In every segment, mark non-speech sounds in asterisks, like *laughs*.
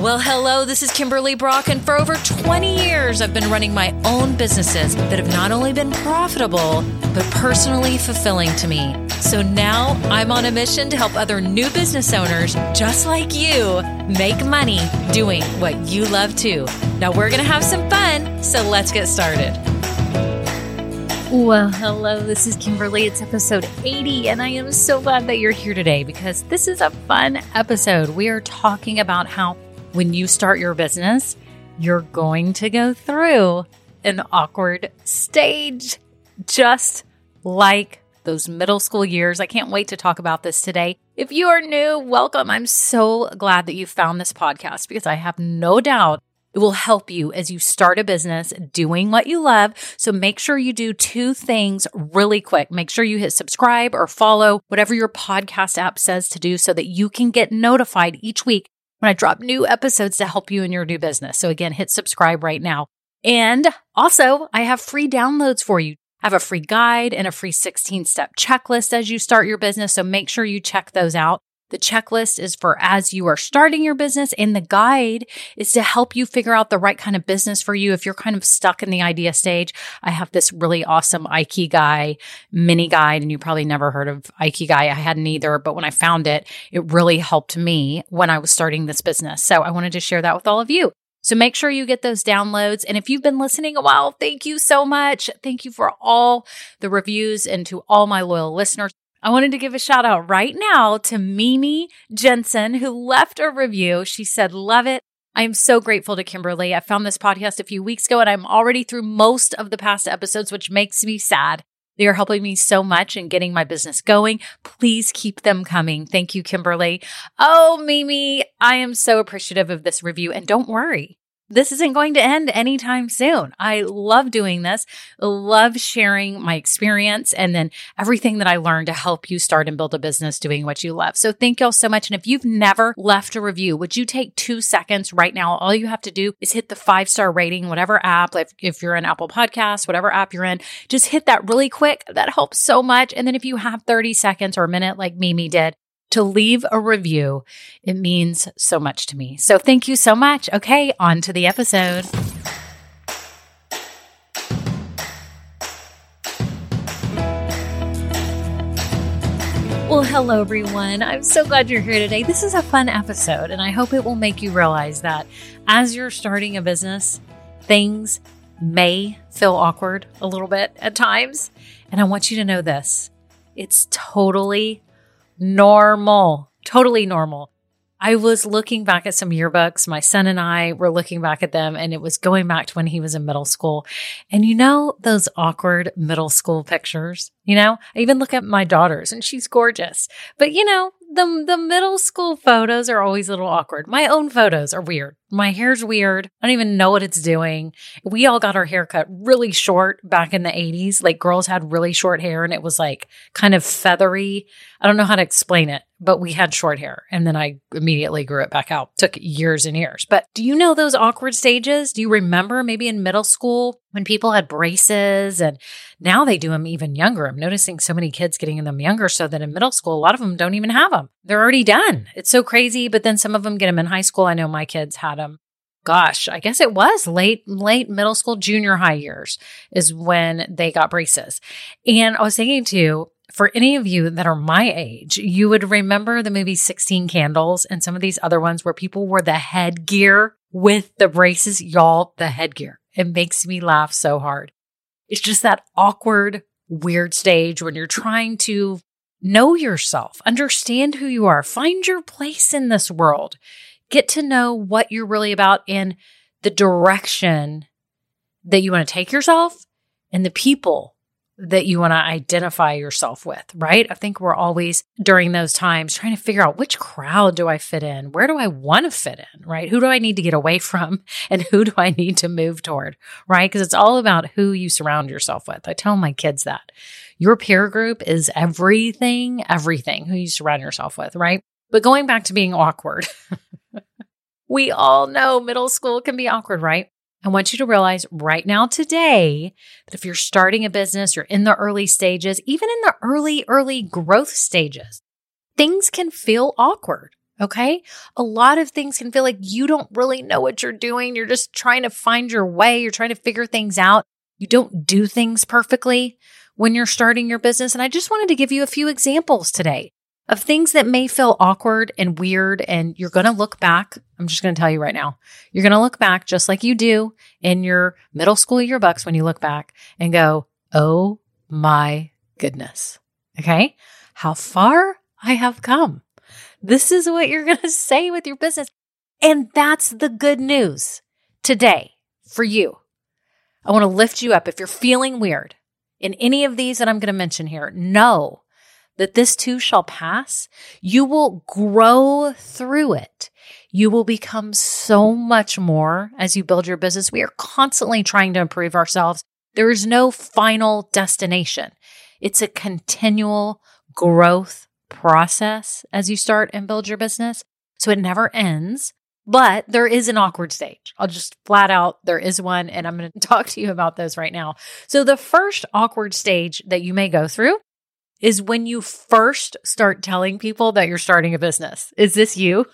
Well, hello, this is Kimberly Brock, and for over 20 years, I've been running my own businesses that have not only been profitable, but personally fulfilling to me. So now I'm on a mission to help other new business owners just like you make money doing what you love to. Now we're going to have some fun, so let's get started. Well, hello, this is Kimberly. It's episode 80, and I am so glad that you're here today because this is a fun episode. We are talking about how when you start your business, you're going to go through an awkward stage, just like those middle school years. I can't wait to talk about this today. If you are new, welcome. I'm so glad that you found this podcast because I have no doubt it will help you as you start a business doing what you love. So make sure you do two things really quick. Make sure you hit subscribe or follow whatever your podcast app says to do so that you can get notified each week when I drop new episodes to help you in your new business. So again, hit subscribe right now. And also, I have free downloads for you. I have a free guide and a free 16 step checklist as you start your business. So make sure you check those out. The checklist is for as you are starting your business, and the guide is to help you figure out the right kind of business for you. If you're kind of stuck in the idea stage, I have this really awesome Ikigai mini guide, and you probably never heard of Ikigai. I hadn't either, but when I found it, it really helped me when I was starting this business. So I wanted to share that with all of you. So make sure you get those downloads. And if you've been listening a while, thank you so much. Thank you for all the reviews and to all my loyal listeners. I wanted to give a shout out right now to Mimi Jensen, who left a review. She said, Love it. I am so grateful to Kimberly. I found this podcast a few weeks ago and I'm already through most of the past episodes, which makes me sad. They are helping me so much in getting my business going. Please keep them coming. Thank you, Kimberly. Oh, Mimi, I am so appreciative of this review. And don't worry, this isn't going to end anytime soon. I love doing this, love sharing my experience and then everything that I learned to help you start and build a business doing what you love. So thank y'all so much. And if you've never left a review, would you take two seconds right now? All you have to do is hit the five star rating, whatever app, if, if you're in Apple Podcasts, whatever app you're in, just hit that really quick. That helps so much. And then if you have 30 seconds or a minute like Mimi did, to leave a review. It means so much to me. So thank you so much. Okay, on to the episode. Well, hello, everyone. I'm so glad you're here today. This is a fun episode, and I hope it will make you realize that as you're starting a business, things may feel awkward a little bit at times. And I want you to know this it's totally normal, totally normal. I was looking back at some yearbooks. My son and I were looking back at them, and it was going back to when he was in middle school. And you know, those awkward middle school pictures? You know, I even look at my daughter's and she's gorgeous. But you know, the, the middle school photos are always a little awkward. My own photos are weird. My hair's weird. I don't even know what it's doing. We all got our hair cut really short back in the 80s. Like girls had really short hair and it was like kind of feathery. I don't know how to explain it, but we had short hair and then I immediately grew it back out. Took years and years. But do you know those awkward stages? Do you remember maybe in middle school when people had braces and now they do them even younger? I'm noticing so many kids getting them younger so that in middle school, a lot of them don't even have them. They're already done. It's so crazy. But then some of them get them in high school. I know my kids had them. Gosh, I guess it was late, late middle school, junior high years is when they got braces. And I was thinking too, for any of you that are my age, you would remember the movie 16 Candles and some of these other ones where people wore the headgear with the braces. Y'all, the headgear. It makes me laugh so hard. It's just that awkward, weird stage when you're trying to know yourself, understand who you are, find your place in this world, get to know what you're really about and the direction that you want to take yourself and the people that you want to identify yourself with, right? I think we're always during those times trying to figure out which crowd do I fit in? Where do I want to fit in, right? Who do I need to get away *laughs* from and who do I need to move toward, right? Because it's all about who you surround yourself with. I tell my kids that your peer group is everything, everything who you surround yourself with, right? But going back to being awkward, *laughs* we all know middle school can be awkward, right? I want you to realize right now, today, that if you're starting a business, you're in the early stages, even in the early, early growth stages, things can feel awkward. Okay. A lot of things can feel like you don't really know what you're doing. You're just trying to find your way. You're trying to figure things out. You don't do things perfectly when you're starting your business. And I just wanted to give you a few examples today of things that may feel awkward and weird. And you're going to look back. I'm just going to tell you right now, you're going to look back just like you do in your middle school yearbooks when you look back and go, Oh my goodness. Okay. How far I have come. This is what you're going *laughs* to say with your business. And that's the good news today for you. I want to lift you up. If you're feeling weird in any of these that I'm going to mention here, know that this too shall pass, you will grow through it. You will become so much more as you build your business. We are constantly trying to improve ourselves. There is no final destination. It's a continual growth process as you start and build your business. So it never ends, but there is an awkward stage. I'll just flat out, there is one, and I'm going *laughs* to talk to you about those right now. So the first awkward stage that you may go through is when you first start telling people that you're starting a business. Is this you?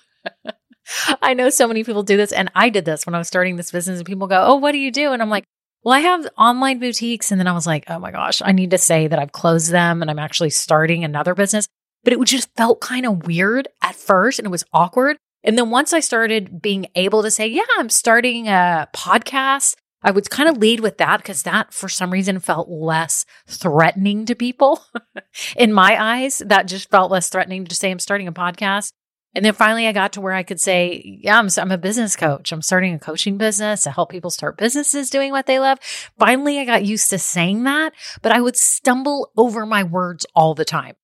*laughs* I know so many people do this, and I did this when I was starting this business, and people go, Oh, what do you do? And I'm like, Well, I have online boutiques. And then I was like, Oh my gosh, I need to say that I've closed them and I'm actually starting another business. But it just felt kind of weird at first and it was awkward. And then once I started being able to say, Yeah, I'm starting a podcast I would kind of lead with that because that for some reason felt less threatening to people. *laughs* In my eyes, that just felt less threatening to say I'm starting a podcast. And then finally, I got to where I could say, Yeah, I'm, I'm a business coach. I'm starting a coaching business to help people start businesses doing what they love. Finally, I got used to saying that, but I would stumble over my words all the time.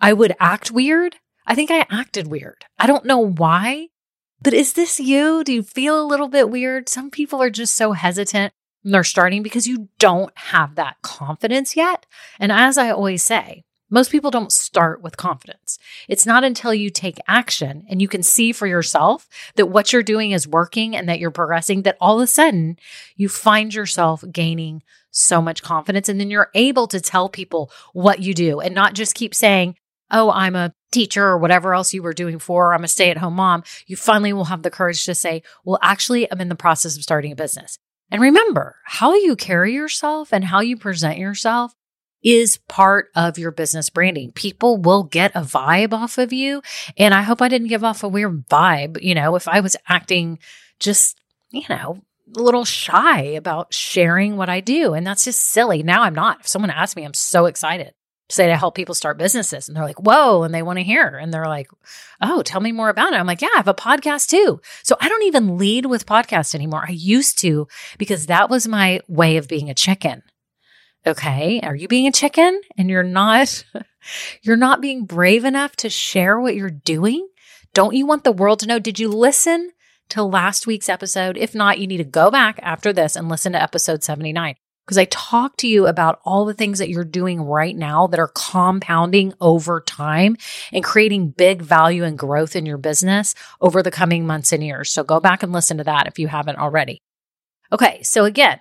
I would act weird. I think I acted weird. I don't know why, but is this you? Do you feel a little bit weird? Some people are just so hesitant when they're starting because you don't have that confidence yet. And as I always say, most people don't start with confidence. It's not until you take action and you can see for yourself that what you're doing is working and that you're progressing that all of a sudden you find yourself gaining so much confidence. And then you're able to tell people what you do and not just keep saying, Oh, I'm a teacher or whatever else you were doing for, I'm a stay at home mom, you finally will have the courage to say, well, actually, I'm in the process of starting a business. And remember, how you carry yourself and how you present yourself is part of your business branding. People will get a vibe off of you. And I hope I didn't give off a weird vibe. You know, if I was acting just, you know, a little shy about sharing what I do. And that's just silly. Now I'm not. If someone asks me, I'm so excited say to help people start businesses. And they're like, whoa, and they want to hear. And they're like, oh, tell me more about it. I'm like, yeah, I have a podcast too. So I don't even lead with podcasts anymore. I used to because that was my way of being a chicken. Okay. Are you being a chicken and you're not, *laughs* you're not being brave enough to share what you're doing? Don't you want the world to know? Did you listen to last week's episode? If not, you need to go back after this and listen to episode 79 because I talk to you about all the things that you're doing right now that are compounding over time and creating big value and growth in your business over the coming months and years. So go back and listen to that if you haven't already. Okay. So again,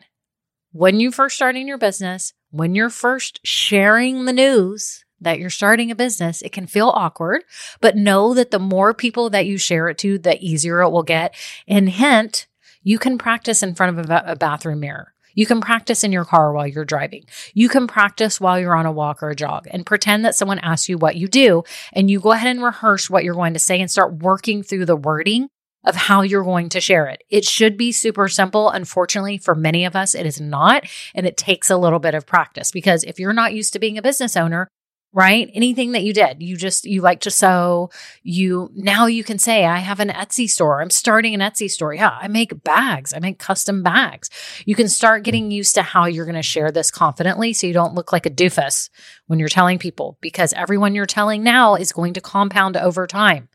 when you first starting your business, when you're first sharing the news that you're starting a business, it can feel awkward, but know that the more people that you share it to, the easier it will get. And hint, you can practice in front of a, a bathroom mirror. You can practice in your car while you're driving. You can practice while you're on a walk or a jog and pretend that someone asks you what you do and you go ahead and rehearse what you're going to say and start working through the wording of how you're going to share it. It should be super simple. Unfortunately, for many of us, it is not. And it takes a little bit of practice because if you're not used to being a business owner, right? Anything that you did, you just, you like to sew. You, now you can say, I have an Etsy store. I'm starting an Etsy store. Yeah, I make bags. I make custom bags. You can start getting used to how you're going to share this confidently so you don't look like a doofus when you're telling people because everyone you're telling now is going to compound over time.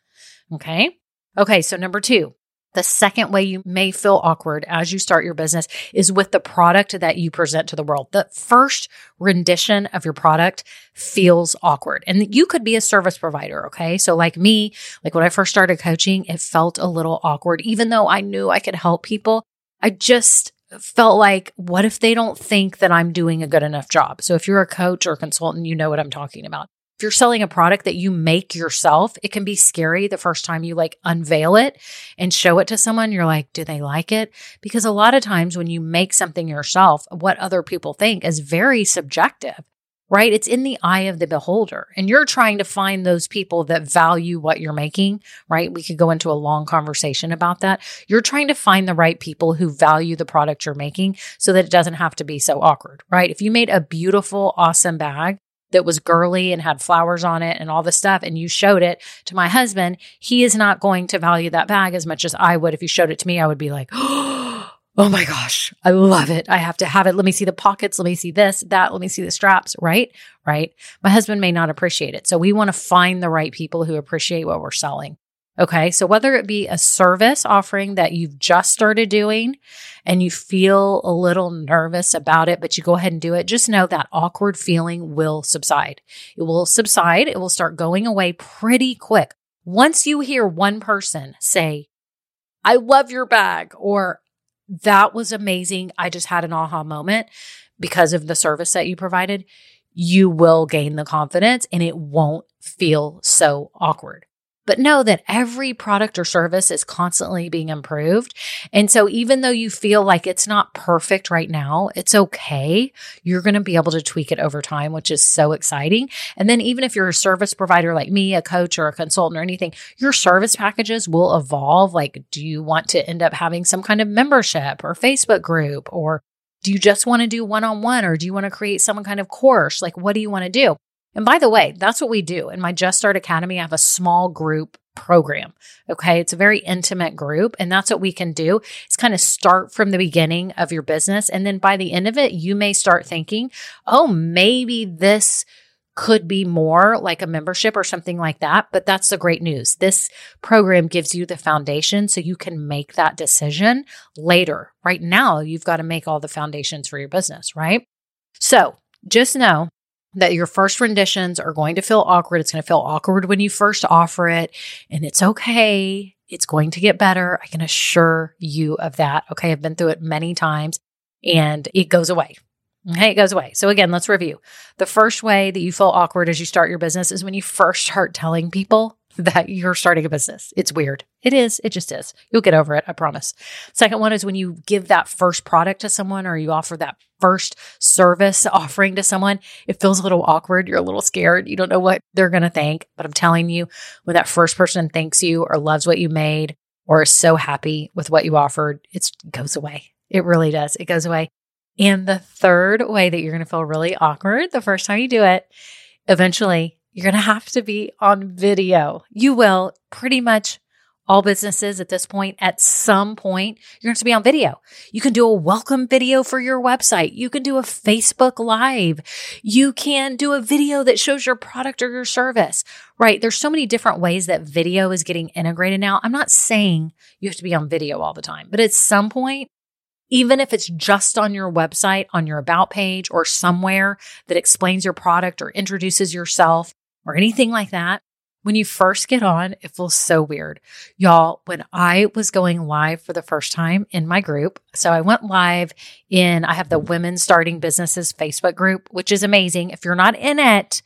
Okay. Okay. So number two, the second way you may feel awkward as you start your business is with the product that you present to the world. The first rendition of your product feels awkward. And you could be a service provider. Okay. So, like me, like when I first started coaching, it felt a little awkward, even though I knew I could help people. I just felt like, what if they don't think that I'm doing a good enough job? So, if you're a coach or consultant, you know what I'm talking about. If you're selling a product that you make yourself, it can be scary the first time you like unveil it and show it to someone. You're like, do they like it? Because a lot of times when you make something yourself, what other people think is very subjective right? It's in the eye of the beholder. And you're trying to find those people that value what you're making, right? We could go into a long conversation about that. You're trying to find the right people who value the product you're making so that it doesn't have to be so awkward, right? If you made a beautiful, awesome bag, that was girly and had flowers on it and all this stuff, and you showed it to my husband, he is not going to value that bag as much as I would. If you showed it to me, I would be like, *gasps* oh, my gosh, I love it. I have to have it. Let me see the pockets. Let me see this, that. Let me see the straps, right? Right. My husband may not appreciate it. So we want to find the right people who appreciate what we're selling. Okay. So whether it be a service offering that you've just started doing and you feel a little nervous about it, but you go ahead and do it, just know that awkward feeling will subside. It will subside. It will start going away pretty quick. Once you hear one person say, I love your bag or that was amazing. I just had an aha moment because of the service that you provided. You will gain the confidence and it won't feel so awkward. But know that every product or service is constantly being improved. And so even though you feel like it's not perfect right now, it's okay. You're going to be able to tweak it over time, which is so exciting. And then even if you're a service provider like me, a coach or a consultant or anything, your service packages will evolve. Like, do you want to end up having some kind of membership or Facebook group or do you just want to do one on one or do you want to create some kind of course? Like, what do you want to do? And by the way, that's what we do. In my Just Start Academy, I have a small group program. Okay. It's a very intimate group. And that's what we can do is kind of start from the beginning of your business. And then by the end of it, you may start thinking, oh, maybe this could be more like a membership or something like that. But that's the great news. This program gives you the foundation so you can make that decision later. Right now, you've got to make all the foundations for your business, right? So just know that your first renditions are going to feel awkward. It's going to feel awkward when you first offer it, and it's okay. It's going to get better. I can assure you of that. Okay. I've been through it many times and it goes away. Okay, it goes away. So, again, let's review. The first way that you feel awkward as you start your business is when you first start telling people that you're starting a business. It's weird. It is. It just is. You'll get over it. I promise. Second one is when you give that first product to someone or you offer that first service offering to someone, it feels a little awkward. You're a little scared. You don't know what they're going to think. But I'm telling you, when that first person thanks you or loves what you made or is so happy with what you offered, it goes away. It really does. It goes away. And the third way that you're going to feel really awkward the first time you do it, eventually you're going to have to be on video. You will pretty much all businesses at this point, at some point, you're going to be on video. You can do a welcome video for your website. You can do a Facebook live. You can do a video that shows your product or your service, right? There's so many different ways that video is getting integrated now. I'm not saying you have to be on video all the time, but at some point, even if it's just on your website, on your about page or somewhere that explains your product or introduces yourself, or anything like that, when you first get on, it feels so weird. Y'all, when I was going live for the first time in my group, so I went live in, I have the Women Starting Businesses Facebook group, which is amazing. If you're not in it,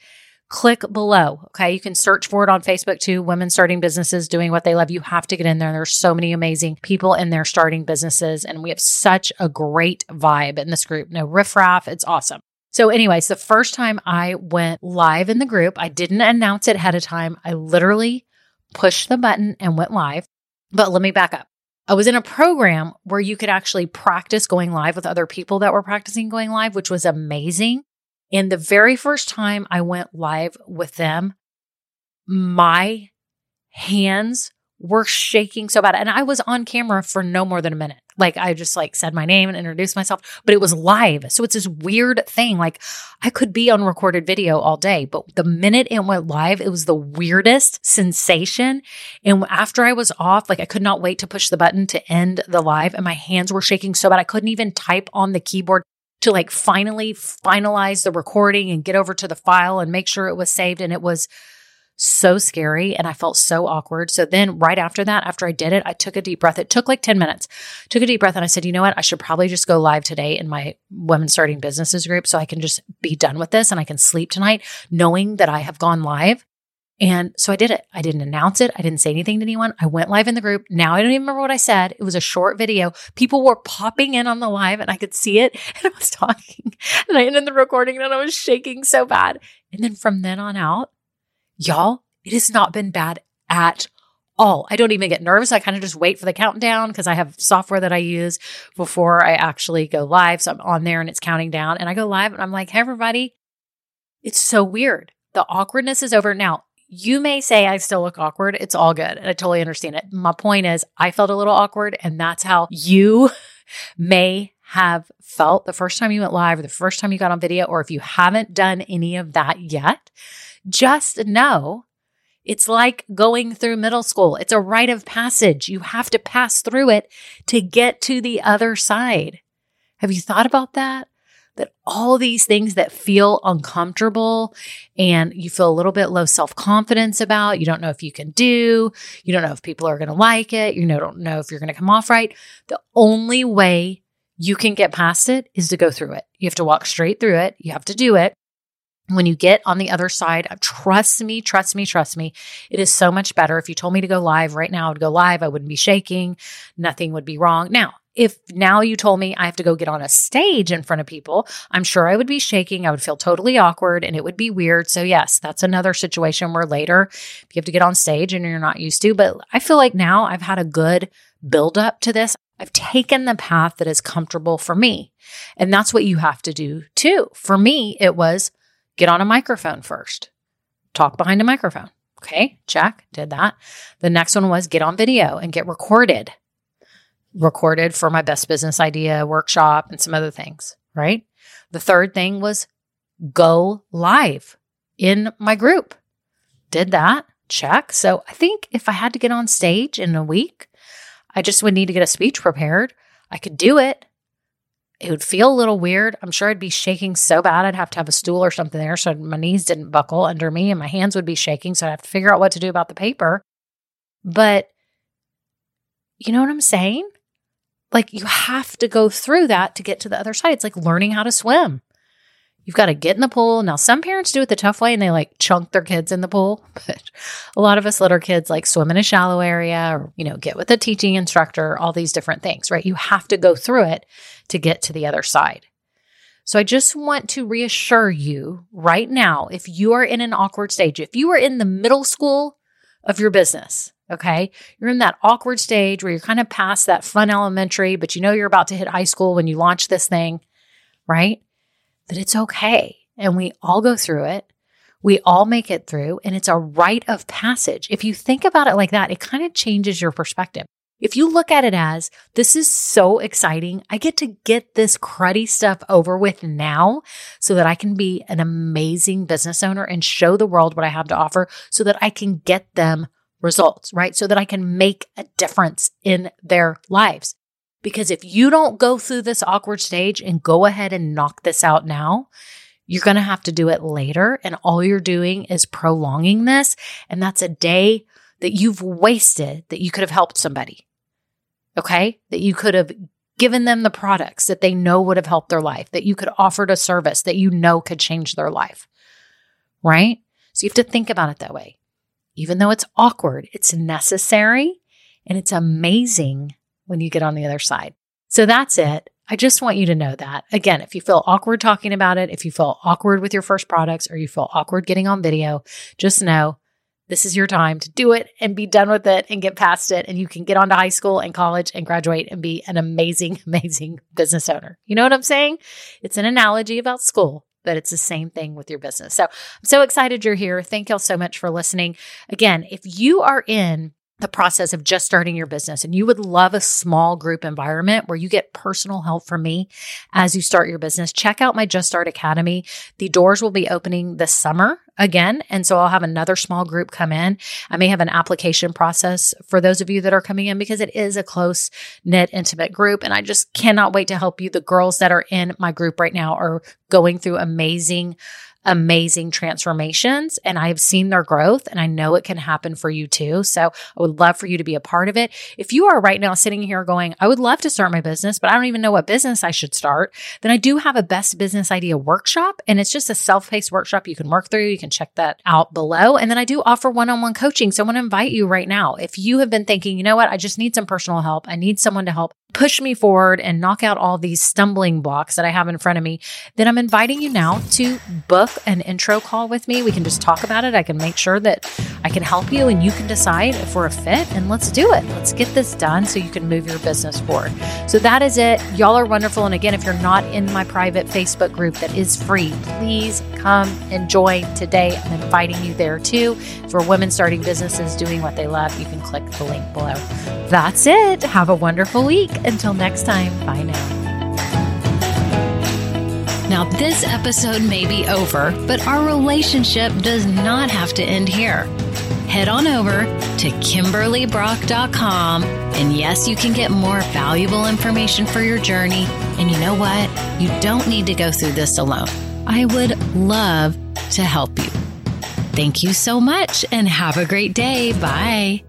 click below. Okay. You can search for it on Facebook too. Women starting businesses doing what they love. You have to get in there. There's so many amazing people in there starting businesses. And we have such a great vibe in this group. No riffraff. It's awesome. So, anyways, the first time I went live in the group, I didn't announce it ahead of time. I literally pushed the button and went live. But let me back up. I was in a program where you could actually practice going live with other people that were practicing going live, which was amazing. And the very first time I went live with them, my hands were shaking so bad. And I was on camera for no more than a minute. Like I just like said my name and introduced myself, but it was live. So it's this weird thing. Like I could be on recorded video all day, but the minute it went live, it was the weirdest sensation. And after I was off, like I could not wait to push the button to end the live and my hands were shaking so bad. I couldn't even type on the keyboard to like finally finalize the recording and get over to the file and make sure it was saved. And it was so scary and I felt so awkward. So then right after that, after I did it, I took a deep breath. It took like 10 minutes. Took a deep breath and I said, "You know what? I should probably just go live today in my women starting businesses group so I can just be done with this and I can sleep tonight knowing that I have gone live." And so I did it. I didn't announce it. I didn't say anything to anyone. I went live in the group. Now I don't even remember what I said. It was a short video. People were popping in on the live and I could see it. *laughs* And I was talking and I ended the recording and I was shaking so bad. And then from then on out, y'all, it has not been bad at all. I don't even get nervous. I kind of just wait for the countdown because I have software that I use before I actually go live. So I'm on there and it's counting down and I go live and I'm like, hey, everybody, it's so weird. The awkwardness is over. Now, you may say I still look awkward. It's all good. And I totally understand it. My point is, I felt a little awkward, and that's how you may have felt the first time you went live or the first time you got on video, or if you haven't done any of that yet, just know it's like going through middle school. It's a rite of passage. You have to pass through it to get to the other side. Have you thought about that? that all these things that feel uncomfortable and you feel a little bit low self confidence about, you don't know if you can do, you don't know if people are going to like it, you don't know if you're going to come off right. The only way you can get past it is to go through it. You have to walk straight through it. You have to do it. When you get on the other side, uh, trust me, trust me, trust me. It is so much better. If you told me to go live right now, I would go live. I wouldn't be shaking. Nothing would be wrong. Now, if now you told me I have to go get on a stage in front of people, I'm sure I would be shaking. I would feel totally awkward and it would be weird. So, yes, that's another situation where later if you have to get on stage and you're not used to. But I feel like now I've had a good build up to this. I've taken the path that is comfortable for me. And that's what you have to do too. For me, it was get on a microphone first, talk behind a microphone. Okay, check, did that. The next one was get on video and get recorded recorded for my best business idea workshop and some other things, right? The third thing was go live in my group. Did that, check. So I think if I had to get on stage in a week, I just would need to get a speech prepared. I could do it. It would feel a little weird. I'm sure I'd be shaking so bad I'd have to have a stool or something there so my knees didn't buckle under me and my hands would be shaking. So I'd have to figure out what to do about the paper. But you know what I'm saying? Like you have to go through that to get to the other side. It's like learning how to swim. You've got to get in the pool. Now, some parents do it the tough way and they like chunk their kids in the pool, *laughs* but a lot of us let our kids like swim in a shallow area or, you know, get with a teaching instructor, all these different things, right? You have to go through it to get to the other side. So I just want to reassure you right now if you are in an awkward stage, if you are in the middle school of your business, Okay. You're in that awkward stage where you're kind of past that fun elementary, but you know you're about to hit high school when you launch this thing, right? That it's okay. And we all go through it. We all make it through, and it's a rite of passage. If you think about it like that, it kind of changes your perspective. If you look at it as this is so exciting, I get to get this cruddy stuff over with now so that I can be an amazing business owner and show the world what I have to offer so that I can get them results, right? So that I can make a difference in their lives. Because if you don't go through this awkward stage and go ahead and knock this out now, you're going to have to do it later. And all you're doing is prolonging this. And that's a day that you've wasted that you could have helped somebody. Okay. That you could have given them the products that they know would have helped their life, that you could offer a service that you know could change their life. Right. So you have to think about it that way even though it's awkward, it's necessary and it's amazing when you get on the other side. So that's it. I just want you to know that. Again, if you feel awkward talking about it, if you feel awkward with your first products, or you feel awkward getting on video, just know this is your time to do it and be done with it and get past it. And you can get onto high school and college and graduate and be an amazing, *laughs* amazing business owner. You know what I'm saying? It's an analogy about school but it's the same thing with your business. So I'm so excited you're here. Thank y'all so much for listening. Again, if you are in the process of just starting your business and you would love a small group environment where you get personal help from me as you start your business, check out my Just Start Academy. The doors will be opening this summer again. And so I'll have another small group come in. I may have an application process for those of you that are coming in because it is a close knit, intimate group. And I just cannot wait to help you. The girls that are in my group right now are going through amazing amazing transformations and I have seen their growth and I know it can happen for you too. So I would love for you to be a part of it. If you are right now sitting here going, I would love to start my business, but I don't even know what business I should start, then I do have a best business idea workshop and it's just a self-paced workshop you can work through. You can check that out below. And then I do offer one-on-one coaching. So I want to invite you right now. If you have been thinking, you know what, I just need some personal help. I need someone to help push me forward and knock out all these stumbling blocks that I have in front of me, then I'm inviting you now to book an intro call with me. We can just talk about it. I can make sure that I can help you and you can decide if we're a fit and let's do it. Let's get this done so you can move your business forward. So that is it. Y'all are wonderful. And again, if you're not in my private Facebook group that is free, please come and join today. I'm inviting you there too. For women starting businesses doing what they love, you can click the link below. That's it. Have a wonderful week. Until next time, bye now. Now, this episode may be over, but our relationship does not have to end here. Head on over to KimberlyBrock.com, and yes, you can get more valuable information for your journey. And you know what? You don't need to go through this alone. I would love to help you. Thank you so much and have a great day. Bye.